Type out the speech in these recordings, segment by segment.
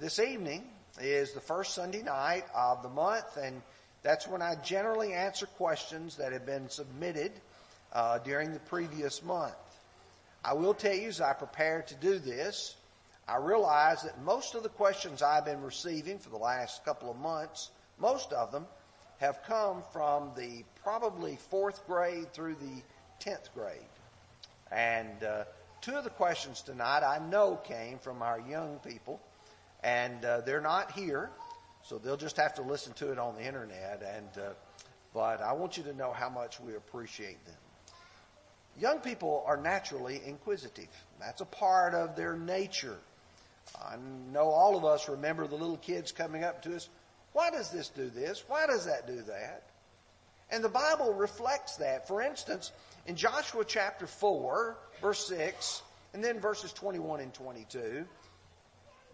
This evening is the first Sunday night of the month, and that's when I generally answer questions that have been submitted uh, during the previous month. I will tell you as I prepare to do this, I realize that most of the questions I've been receiving for the last couple of months, most of them have come from the probably fourth grade through the tenth grade. And uh, two of the questions tonight I know came from our young people and uh, they're not here, so they'll just have to listen to it on the internet. And uh, but I want you to know how much we appreciate them. Young people are naturally inquisitive. That's a part of their nature. I know all of us remember the little kids coming up to us. Why does this do this? Why does that do that? And the Bible reflects that. For instance, in Joshua chapter 4, verse 6, and then verses 21 and 22,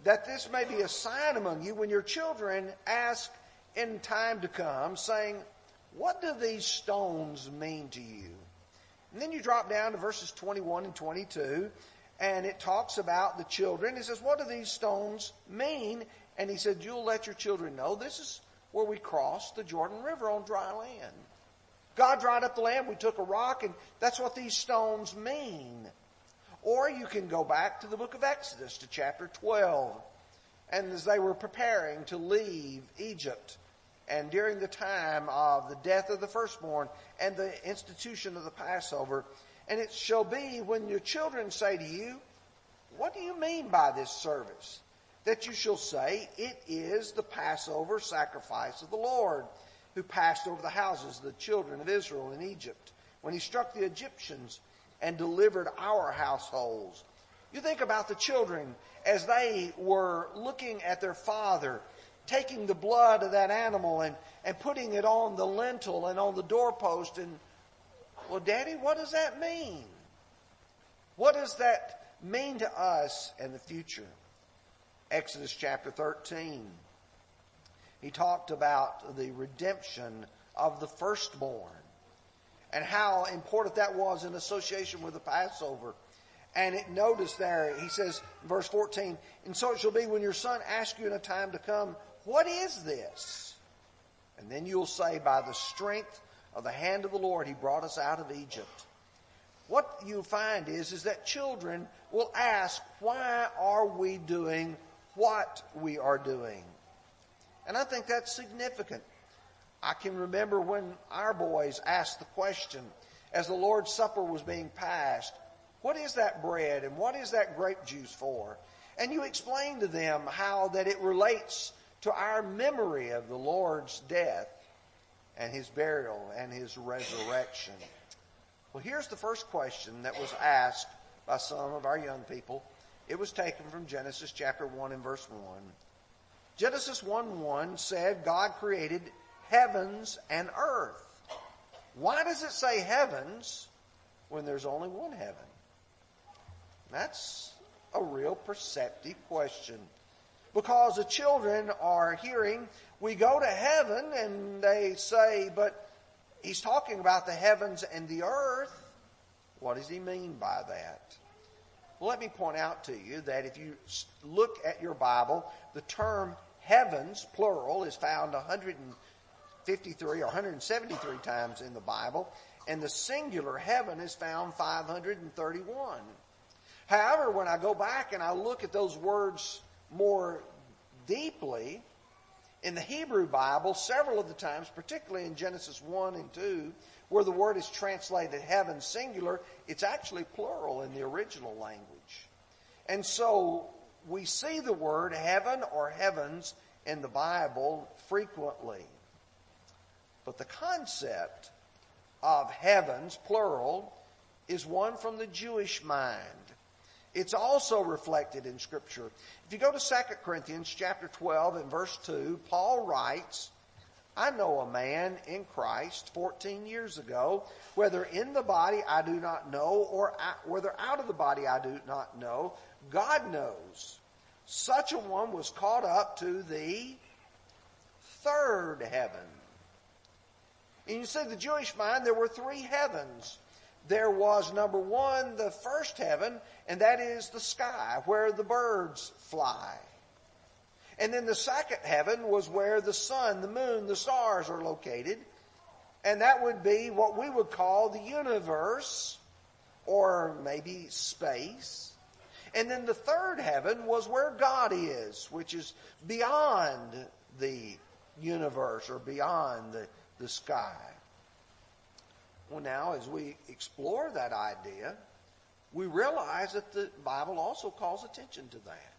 that this may be a sign among you when your children ask in time to come, saying, What do these stones mean to you? And then you drop down to verses 21 and 22, and it talks about the children. It says, What do these stones mean? And he said, You'll let your children know this is where we crossed the Jordan River on dry land. God dried up the land, we took a rock, and that's what these stones mean. Or you can go back to the book of Exodus to chapter 12. And as they were preparing to leave Egypt, and during the time of the death of the firstborn and the institution of the Passover, and it shall be when your children say to you, What do you mean by this service? That you shall say, It is the Passover sacrifice of the Lord, who passed over the houses of the children of Israel in Egypt, when he struck the Egyptians and delivered our households. You think about the children as they were looking at their father, taking the blood of that animal and, and putting it on the lintel and on the doorpost and, well, daddy, what does that mean? What does that mean to us in the future? Exodus chapter 13. He talked about the redemption of the firstborn and how important that was in association with the Passover. And it notice there, he says, verse 14, and so it shall be when your son asks you in a time to come, what is this? And then you'll say, by the strength of the hand of the Lord, he brought us out of Egypt. What you'll find is, is that children will ask, why are we doing what we are doing? And I think that's significant. I can remember when our boys asked the question as the Lord's Supper was being passed, what is that bread and what is that grape juice for? And you explain to them how that it relates to our memory of the Lord's death and his burial and his resurrection. Well, here's the first question that was asked by some of our young people. It was taken from Genesis chapter 1 and verse 1. Genesis 1 1 said God created heavens and earth. Why does it say heavens when there's only one heaven? That's a real perceptive question. Because the children are hearing, we go to heaven and they say, but he's talking about the heavens and the earth. What does he mean by that? Well, let me point out to you that if you look at your Bible, the term heavens, plural, is found 100 53 or 173 times in the Bible, and the singular heaven is found 531. However, when I go back and I look at those words more deeply, in the Hebrew Bible, several of the times, particularly in Genesis 1 and 2, where the word is translated heaven singular, it's actually plural in the original language. And so we see the word heaven or heavens in the Bible frequently. But the concept of heavens, plural, is one from the Jewish mind. It's also reflected in scripture. If you go to 2 Corinthians chapter 12 and verse 2, Paul writes, I know a man in Christ 14 years ago, whether in the body I do not know or whether out of the body I do not know, God knows. Such a one was caught up to the third heaven. And you see, the Jewish mind, there were three heavens. There was number one, the first heaven, and that is the sky, where the birds fly. And then the second heaven was where the sun, the moon, the stars are located. And that would be what we would call the universe or maybe space. And then the third heaven was where God is, which is beyond the universe or beyond the, the sky. Well, now as we explore that idea, we realize that the Bible also calls attention to that.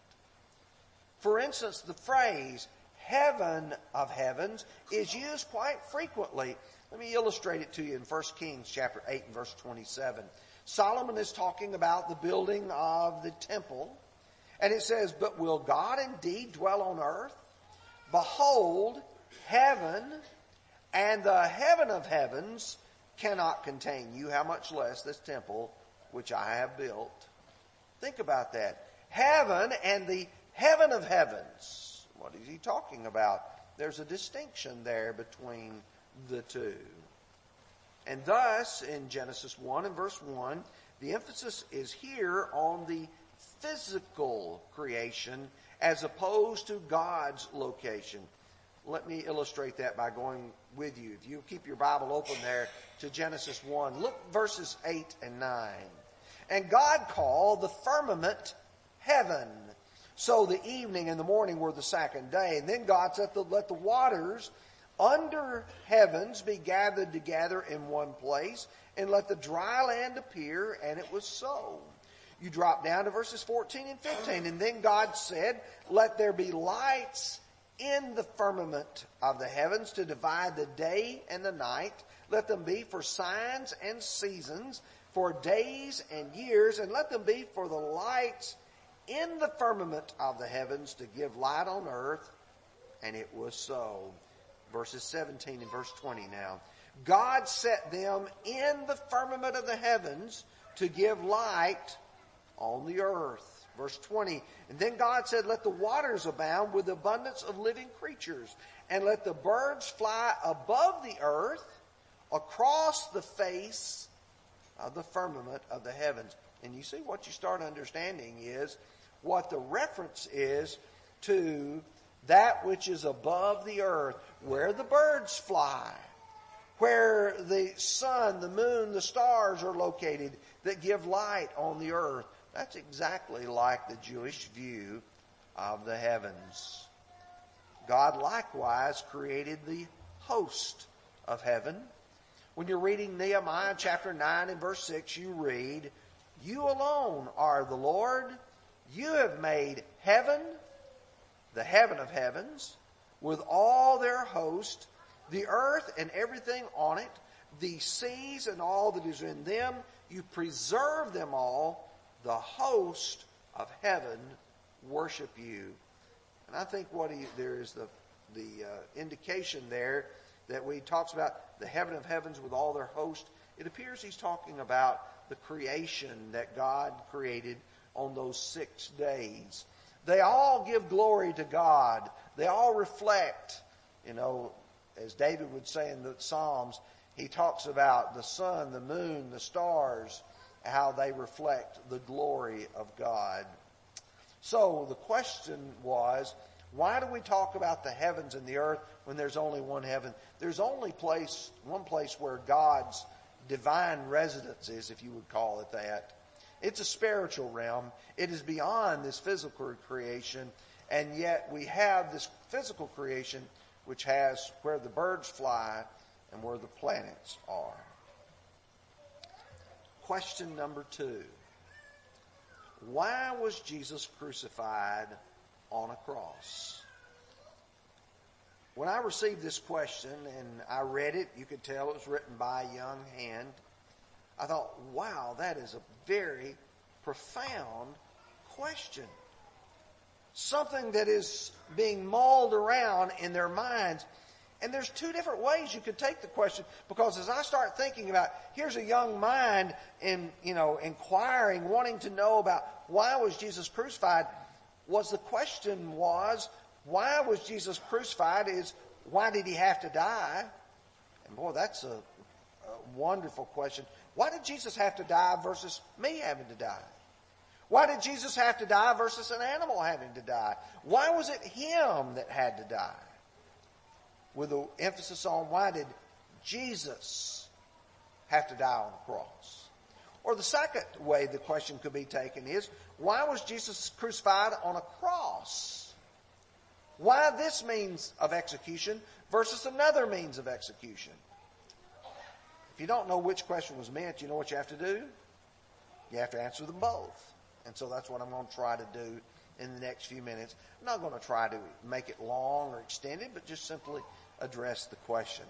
For instance, the phrase heaven of heavens is used quite frequently. Let me illustrate it to you in 1 Kings chapter 8 and verse 27. Solomon is talking about the building of the temple. And it says, But will God indeed dwell on earth? Behold, heaven and the heaven of heavens cannot contain you, how much less this temple which I have built. Think about that. Heaven and the heaven of heavens. What is he talking about? There's a distinction there between the two. And thus, in Genesis 1 and verse 1, the emphasis is here on the physical creation as opposed to God's location. Let me illustrate that by going with you. If you keep your Bible open there to Genesis 1, look verses 8 and 9. And God called the firmament heaven. So the evening and the morning were the second day. And then God said, let the waters under heavens be gathered together in one place, and let the dry land appear, and it was so. You drop down to verses 14 and 15, and then God said, Let there be lights in the firmament of the heavens to divide the day and the night. Let them be for signs and seasons, for days and years, and let them be for the lights in the firmament of the heavens to give light on earth. And it was so verses 17 and verse 20 now. God set them in the firmament of the heavens to give light on the earth. Verse 20. And then God said, let the waters abound with abundance of living creatures and let the birds fly above the earth across the face of the firmament of the heavens. And you see what you start understanding is what the reference is to that which is above the earth, where the birds fly, where the sun, the moon, the stars are located that give light on the earth. That's exactly like the Jewish view of the heavens. God likewise created the host of heaven. When you're reading Nehemiah chapter 9 and verse 6, you read, You alone are the Lord. You have made heaven the heaven of heavens, with all their host, the earth and everything on it, the seas and all that is in them. You preserve them all. The host of heaven worship you. And I think what he, there is the, the uh, indication there that when he talks about the heaven of heavens with all their host, it appears he's talking about the creation that God created on those six days. They all give glory to God. They all reflect, you know, as David would say in the Psalms, he talks about the sun, the moon, the stars, how they reflect the glory of God. So the question was, why do we talk about the heavens and the earth when there's only one heaven? There's only place, one place where God's divine residence is, if you would call it that. It's a spiritual realm. It is beyond this physical creation. And yet we have this physical creation which has where the birds fly and where the planets are. Question number two. Why was Jesus crucified on a cross? When I received this question and I read it, you could tell it was written by a young hand. I thought, wow, that is a very profound question. Something that is being mauled around in their minds. And there's two different ways you could take the question because as I start thinking about, here's a young mind in, you know, inquiring, wanting to know about why was Jesus crucified, was the question was, why was Jesus crucified is, why did he have to die? And boy, that's a, a wonderful question. Why did Jesus have to die versus me having to die? Why did Jesus have to die versus an animal having to die? Why was it him that had to die? With the emphasis on why did Jesus have to die on the cross? Or the second way the question could be taken is, why was Jesus crucified on a cross? Why this means of execution versus another means of execution? If you don't know which question was meant, you know what you have to do? You have to answer them both. And so that's what I'm going to try to do in the next few minutes. I'm not going to try to make it long or extended, but just simply address the question.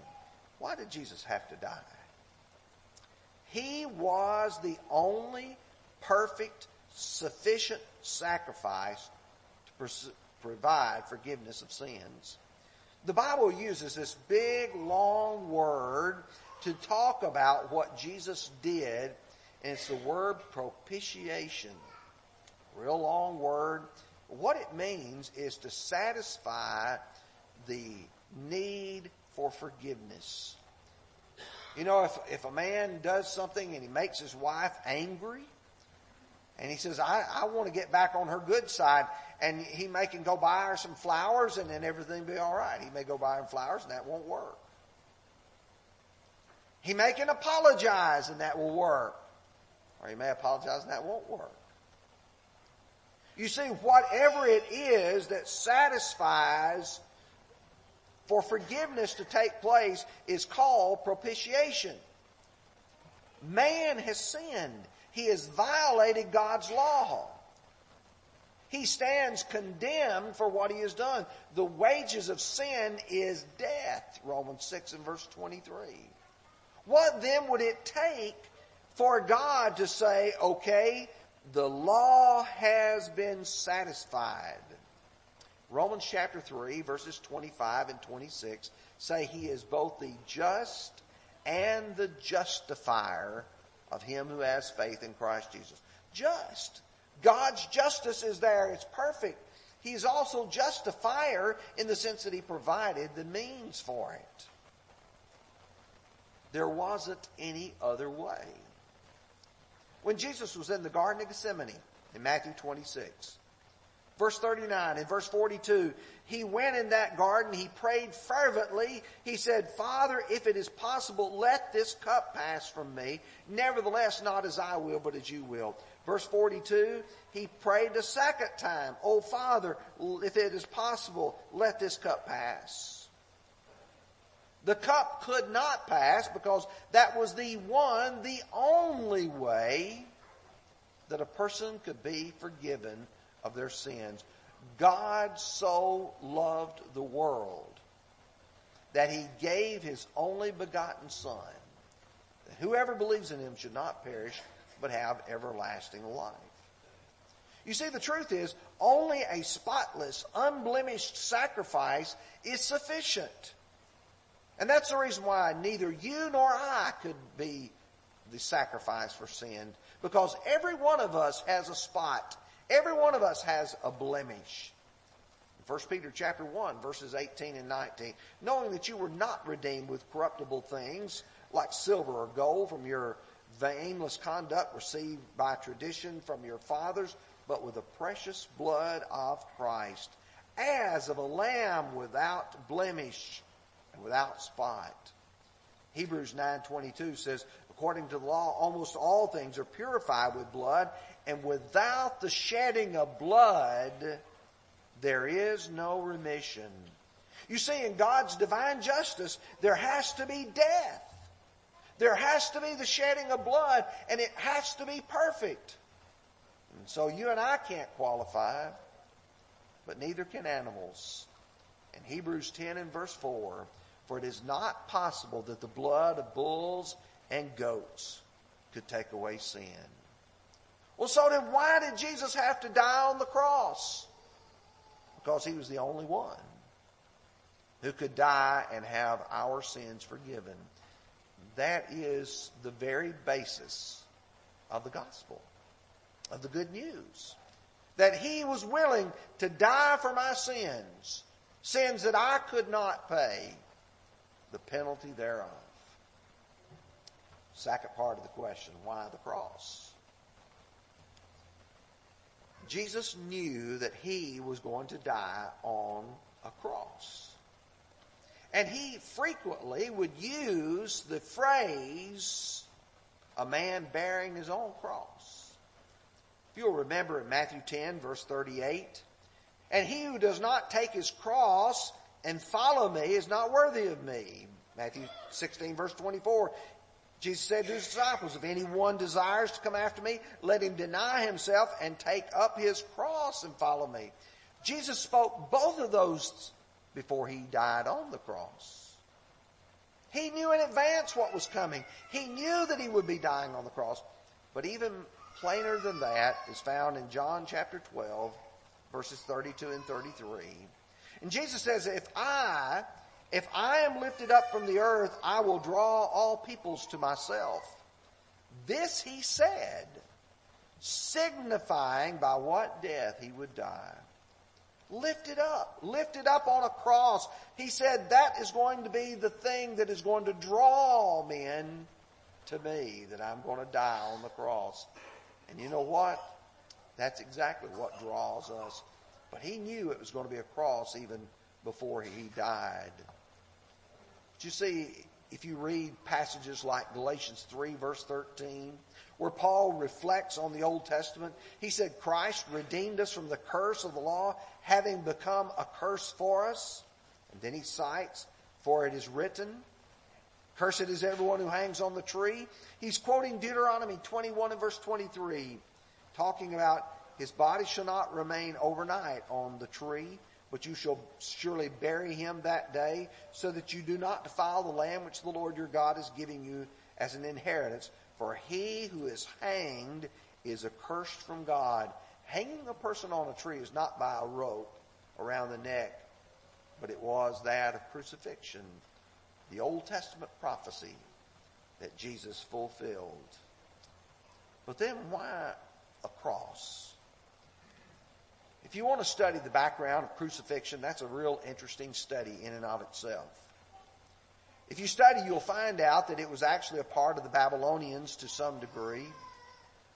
Why did Jesus have to die? He was the only perfect, sufficient sacrifice to provide forgiveness of sins. The Bible uses this big, long word to talk about what Jesus did, and it's the word propitiation. Real long word. What it means is to satisfy the need for forgiveness. You know, if, if a man does something and he makes his wife angry, and he says, I, I want to get back on her good side, and he may can go buy her some flowers and then everything be all right. He may go buy her flowers and that won't work. He may can apologize and that will work. Or he may apologize and that won't work. You see, whatever it is that satisfies for forgiveness to take place is called propitiation. Man has sinned. He has violated God's law. He stands condemned for what he has done. The wages of sin is death, Romans 6 and verse 23. What then would it take for God to say, okay, the law has been satisfied? Romans chapter 3 verses 25 and 26 say he is both the just and the justifier of him who has faith in Christ Jesus. Just. God's justice is there. It's perfect. He's also justifier in the sense that he provided the means for it. There wasn't any other way. When Jesus was in the Garden of Gethsemane in Matthew 26, Verse 39 and verse 42, he went in that garden, he prayed fervently. He said, Father, if it is possible, let this cup pass from me. Nevertheless, not as I will, but as you will. Verse 42, he prayed a second time, Oh Father, if it is possible, let this cup pass. The cup could not pass because that was the one, the only way that a person could be forgiven of their sins. God so loved the world that he gave his only begotten Son, that whoever believes in him should not perish, but have everlasting life. You see, the truth is, only a spotless, unblemished sacrifice is sufficient. And that's the reason why neither you nor I could be the sacrifice for sin, because every one of us has a spot Every one of us has a blemish. 1 Peter chapter 1 verses 18 and 19. Knowing that you were not redeemed with corruptible things like silver or gold from your aimless conduct received by tradition from your fathers, but with the precious blood of Christ, as of a lamb without blemish and without spot. Hebrews 9:22 says, according to the law, almost all things are purified with blood, and without the shedding of blood, there is no remission. You see, in God's divine justice, there has to be death. There has to be the shedding of blood, and it has to be perfect. And so you and I can't qualify, but neither can animals. In Hebrews 10 and verse 4, for it is not possible that the blood of bulls and goats could take away sin. Well, so then why did Jesus have to die on the cross? Because he was the only one who could die and have our sins forgiven. That is the very basis of the gospel, of the good news. That he was willing to die for my sins, sins that I could not pay, the penalty thereof. Second part of the question, why the cross? Jesus knew that he was going to die on a cross. And he frequently would use the phrase, a man bearing his own cross. If you'll remember in Matthew 10 verse 38, and he who does not take his cross and follow me is not worthy of me. Matthew 16 verse 24. Jesus said to his disciples, if anyone desires to come after me, let him deny himself and take up his cross and follow me. Jesus spoke both of those before he died on the cross. He knew in advance what was coming. He knew that he would be dying on the cross. But even plainer than that is found in John chapter 12, verses 32 and 33. And Jesus says, if I if I am lifted up from the earth, I will draw all peoples to myself. This he said, signifying by what death he would die. Lifted up, lifted up on a cross. He said that is going to be the thing that is going to draw men to me, that I'm going to die on the cross. And you know what? That's exactly what draws us. But he knew it was going to be a cross even before he died. But you see, if you read passages like Galatians 3 verse 13, where Paul reflects on the Old Testament, he said, Christ redeemed us from the curse of the law, having become a curse for us. And then he cites, for it is written, cursed is everyone who hangs on the tree. He's quoting Deuteronomy 21 and verse 23, talking about his body shall not remain overnight on the tree, but you shall surely bury him that day, so that you do not defile the land which the Lord your God is giving you as an inheritance. For he who is hanged is accursed from God. Hanging a person on a tree is not by a rope around the neck, but it was that of crucifixion, the Old Testament prophecy that Jesus fulfilled. But then why a cross? If you want to study the background of crucifixion, that's a real interesting study in and of itself. If you study, you'll find out that it was actually a part of the Babylonians to some degree,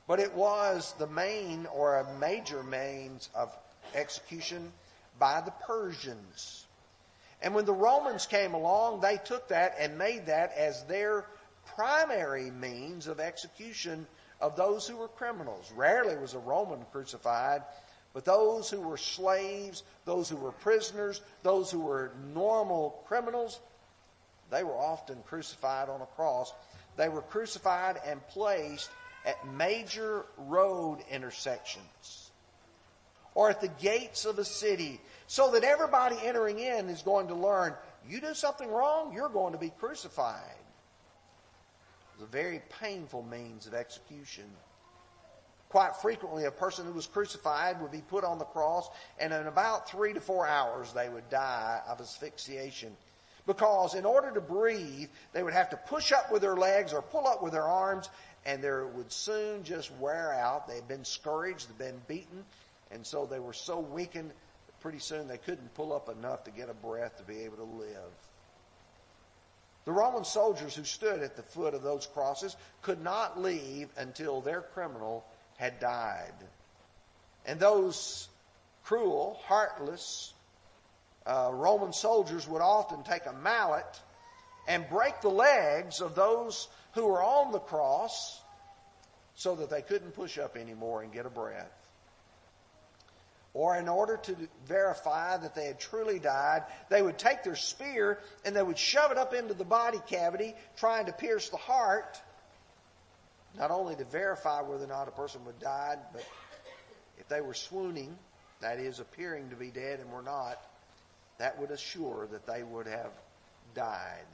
but it was the main or a major means of execution by the Persians. And when the Romans came along, they took that and made that as their primary means of execution of those who were criminals. Rarely was a Roman crucified, but those who were slaves, those who were prisoners, those who were normal criminals, they were often crucified on a cross. They were crucified and placed at major road intersections or at the gates of a city so that everybody entering in is going to learn you do something wrong, you're going to be crucified. It was a very painful means of execution. Quite frequently, a person who was crucified would be put on the cross, and in about three to four hours, they would die of asphyxiation. Because in order to breathe, they would have to push up with their legs or pull up with their arms, and they would soon just wear out. They had been scourged, they'd been beaten, and so they were so weakened, pretty soon they couldn't pull up enough to get a breath to be able to live. The Roman soldiers who stood at the foot of those crosses could not leave until their criminal had died. And those cruel, heartless uh, Roman soldiers would often take a mallet and break the legs of those who were on the cross so that they couldn't push up anymore and get a breath. Or in order to verify that they had truly died, they would take their spear and they would shove it up into the body cavity, trying to pierce the heart not only to verify whether or not a person would died, but if they were swooning, that is, appearing to be dead and were not, that would assure that they would have died.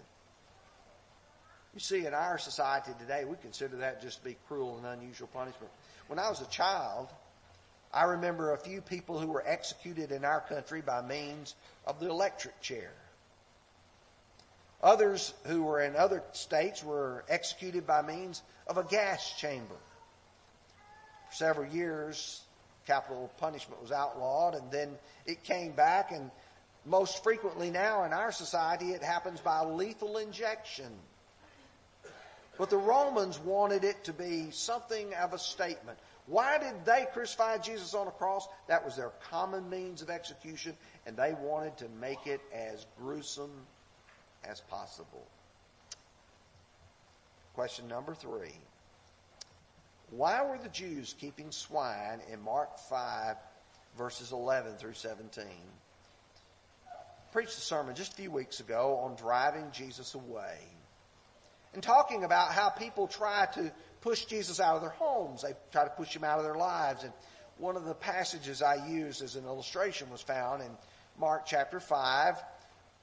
You see, in our society today, we consider that just to be cruel and unusual punishment. When I was a child, I remember a few people who were executed in our country by means of the electric chair. Others who were in other states were executed by means of a gas chamber. For several years, capital punishment was outlawed and then it came back and most frequently now in our society it happens by lethal injection. But the Romans wanted it to be something of a statement. Why did they crucify Jesus on a cross? That was their common means of execution, and they wanted to make it as gruesome as possible. Question number three. Why were the Jews keeping swine in Mark 5, verses 11 through 17? preached a sermon just a few weeks ago on driving Jesus away and talking about how people try to push Jesus out of their homes. They try to push him out of their lives. And one of the passages I used as an illustration was found in Mark chapter 5,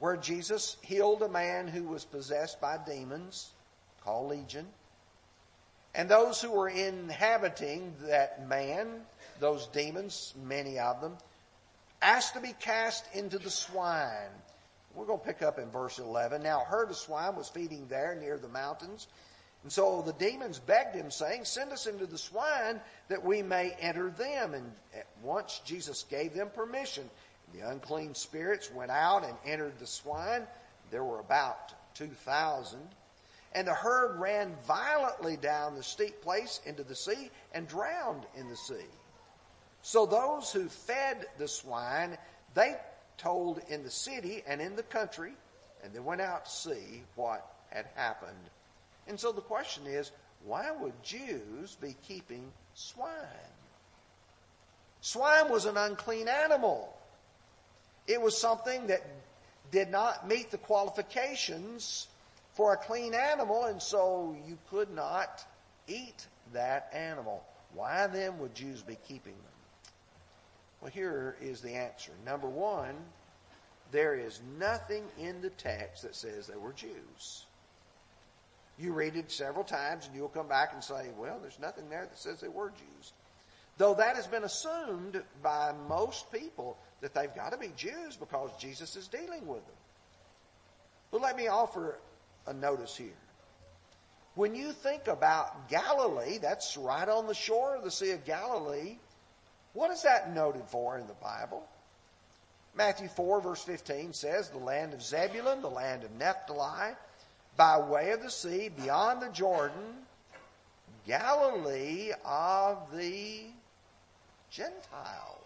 where Jesus healed a man who was possessed by demons called Legion. And those who were inhabiting that man, those demons, many of them, asked to be cast into the swine. We're going to pick up in verse 11. Now, a herd of swine was feeding there near the mountains. And so the demons begged him, saying, Send us into the swine that we may enter them. And at once Jesus gave them permission. The unclean spirits went out and entered the swine. There were about 2,000. And the herd ran violently down the steep place into the sea and drowned in the sea. So those who fed the swine, they told in the city and in the country, and they went out to see what had happened. And so the question is, why would Jews be keeping swine? Swine was an unclean animal. It was something that did not meet the qualifications for a clean animal, and so you could not eat that animal. Why then would Jews be keeping them? Well, here is the answer. Number one, there is nothing in the text that says they were Jews. You read it several times and you'll come back and say, well, there's nothing there that says they were Jews. Though that has been assumed by most people that they've got to be Jews because Jesus is dealing with them. But let me offer a notice here. When you think about Galilee, that's right on the shore of the Sea of Galilee, what is that noted for in the Bible? Matthew 4 verse 15 says, the land of Zebulun, the land of Naphtali, by way of the sea, beyond the Jordan, Galilee of the Gentiles.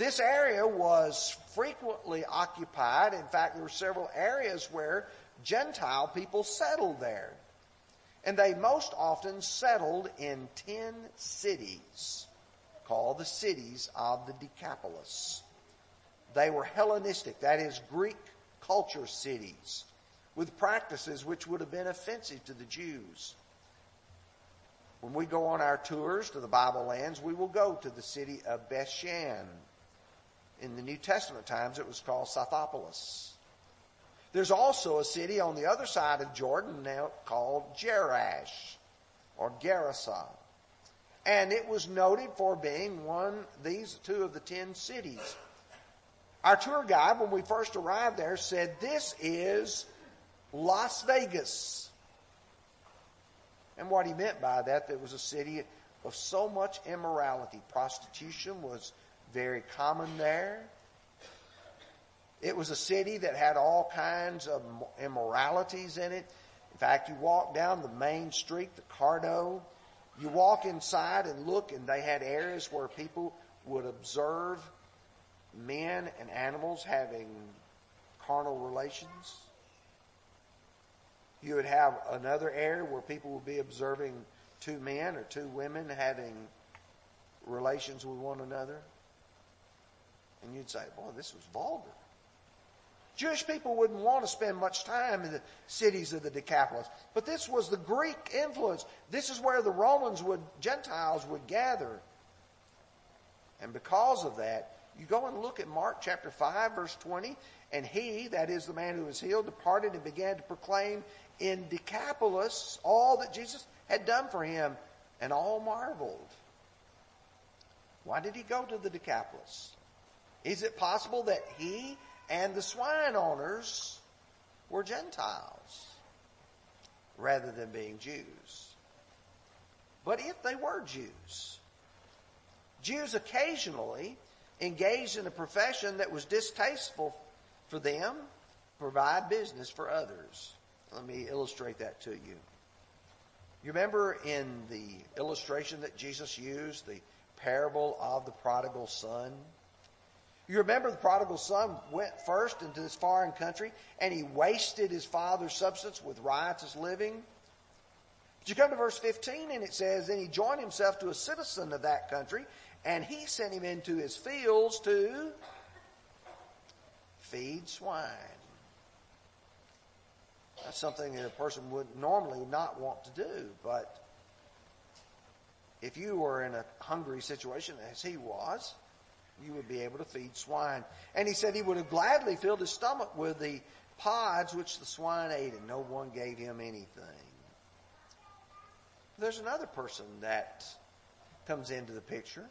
This area was frequently occupied. In fact, there were several areas where Gentile people settled there. And they most often settled in ten cities called the cities of the Decapolis. They were Hellenistic, that is Greek culture cities with practices which would have been offensive to the Jews. When we go on our tours to the Bible lands, we will go to the city of Bethshan. In the New Testament times, it was called Scythopolis. There's also a city on the other side of Jordan now called Jerash or Gerasa. And it was noted for being one, these two of the ten cities. Our tour guide, when we first arrived there, said this is Las Vegas. And what he meant by that, there was a city of so much immorality. Prostitution was very common there. It was a city that had all kinds of immoralities in it. In fact, you walk down the main street, the Cardo, you walk inside and look and they had areas where people would observe men and animals having carnal relations. You would have another area where people would be observing two men or two women having relations with one another. And you'd say, boy, this was vulgar. Jewish people wouldn't want to spend much time in the cities of the Decapolis. But this was the Greek influence. This is where the Romans would, Gentiles would gather. And because of that, you go and look at Mark chapter 5 verse 20, and he, that is the man who was healed, departed and began to proclaim in Decapolis all that Jesus had done for him, and all marveled. Why did he go to the Decapolis? Is it possible that he and the swine owners were Gentiles rather than being Jews. But if they were Jews, Jews occasionally engaged in a profession that was distasteful for them, provide business for others. Let me illustrate that to you. You remember in the illustration that Jesus used, the parable of the prodigal son? You remember the prodigal son went first into this foreign country and he wasted his father's substance with riotous living. But you come to verse 15 and it says, Then he joined himself to a citizen of that country and he sent him into his fields to feed swine. That's something that a person would normally not want to do, but if you were in a hungry situation as he was, you would be able to feed swine. And he said he would have gladly filled his stomach with the pods which the swine ate, and no one gave him anything. There's another person that comes into the picture.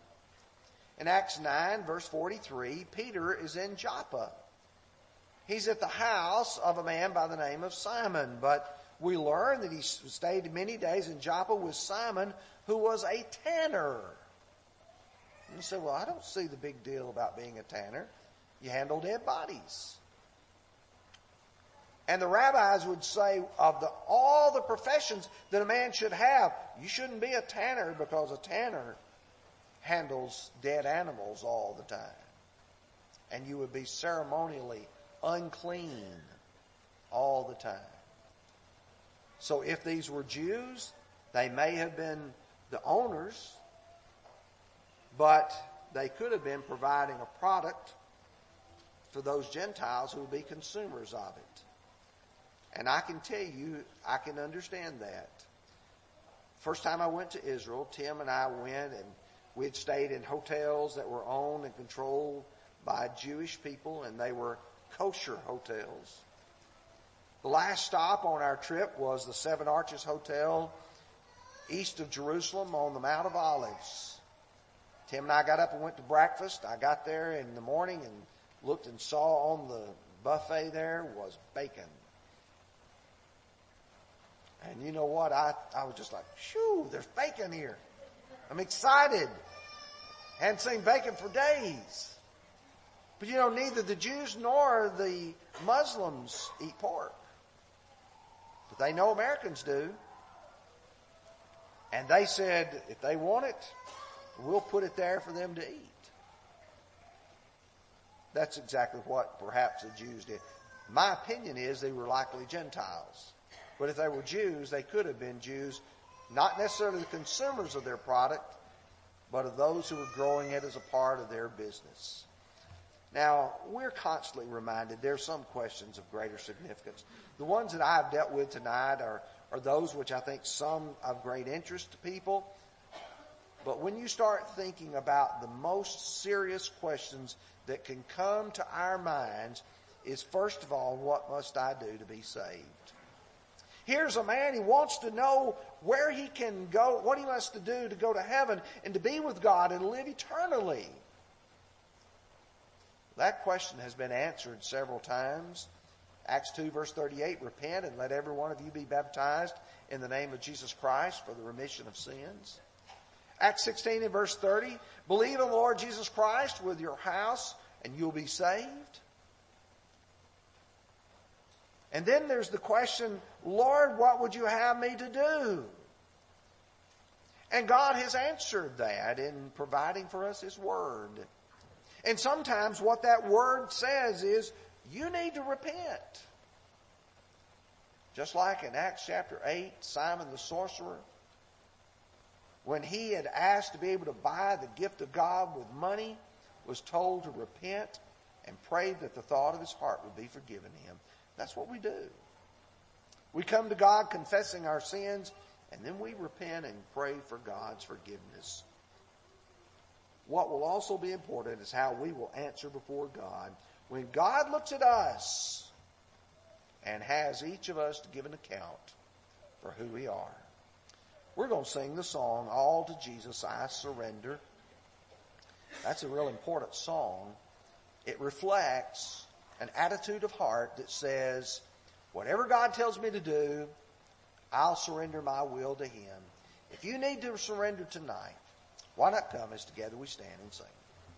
In Acts 9, verse 43, Peter is in Joppa. He's at the house of a man by the name of Simon, but we learn that he stayed many days in Joppa with Simon, who was a tanner. And you say, well, I don't see the big deal about being a tanner. You handle dead bodies. And the rabbis would say of the, all the professions that a man should have, you shouldn't be a tanner because a tanner handles dead animals all the time. And you would be ceremonially unclean all the time. So if these were Jews, they may have been the owners, but they could have been providing a product for those Gentiles who would be consumers of it. And I can tell you, I can understand that. First time I went to Israel, Tim and I went and we had stayed in hotels that were owned and controlled by Jewish people and they were kosher hotels. The last stop on our trip was the Seven Arches Hotel east of Jerusalem on the Mount of Olives. Tim and I got up and went to breakfast. I got there in the morning and looked and saw on the buffet there was bacon. And you know what? I, I was just like, shoo, there's bacon here. I'm excited. Hadn't seen bacon for days. But you know, neither the Jews nor the Muslims eat pork. But they know Americans do. And they said, if they want it, we'll put it there for them to eat. That's exactly what perhaps the Jews did. My opinion is they were likely Gentiles. But if they were Jews, they could have been Jews, not necessarily the consumers of their product, but of those who were growing it as a part of their business. Now, we're constantly reminded there are some questions of greater significance. The ones that I've dealt with tonight are, are those which I think some of great interest to people. But when you start thinking about the most serious questions that can come to our minds is first of all, what must I do to be saved? Here's a man, he wants to know where he can go, what he wants to do to go to heaven and to be with God and live eternally. That question has been answered several times. Acts 2 verse 38, repent and let every one of you be baptized in the name of Jesus Christ for the remission of sins. Acts 16 and verse 30, believe in the Lord Jesus Christ with your house and you'll be saved. And then there's the question, Lord, what would you have me to do? And God has answered that in providing for us His Word. And sometimes what that Word says is, you need to repent. Just like in Acts chapter 8, Simon the sorcerer, when he had asked to be able to buy the gift of God with money, was told to repent and pray that the thought of his heart would be forgiven him. That's what we do. We come to God confessing our sins, and then we repent and pray for God's forgiveness. What will also be important is how we will answer before God when God looks at us and has each of us to give an account for who we are. We're going to sing the song, All to Jesus I Surrender. That's a real important song. It reflects an attitude of heart that says, whatever God tells me to do, I'll surrender my will to Him. If you need to surrender tonight, why not come as together we stand and sing?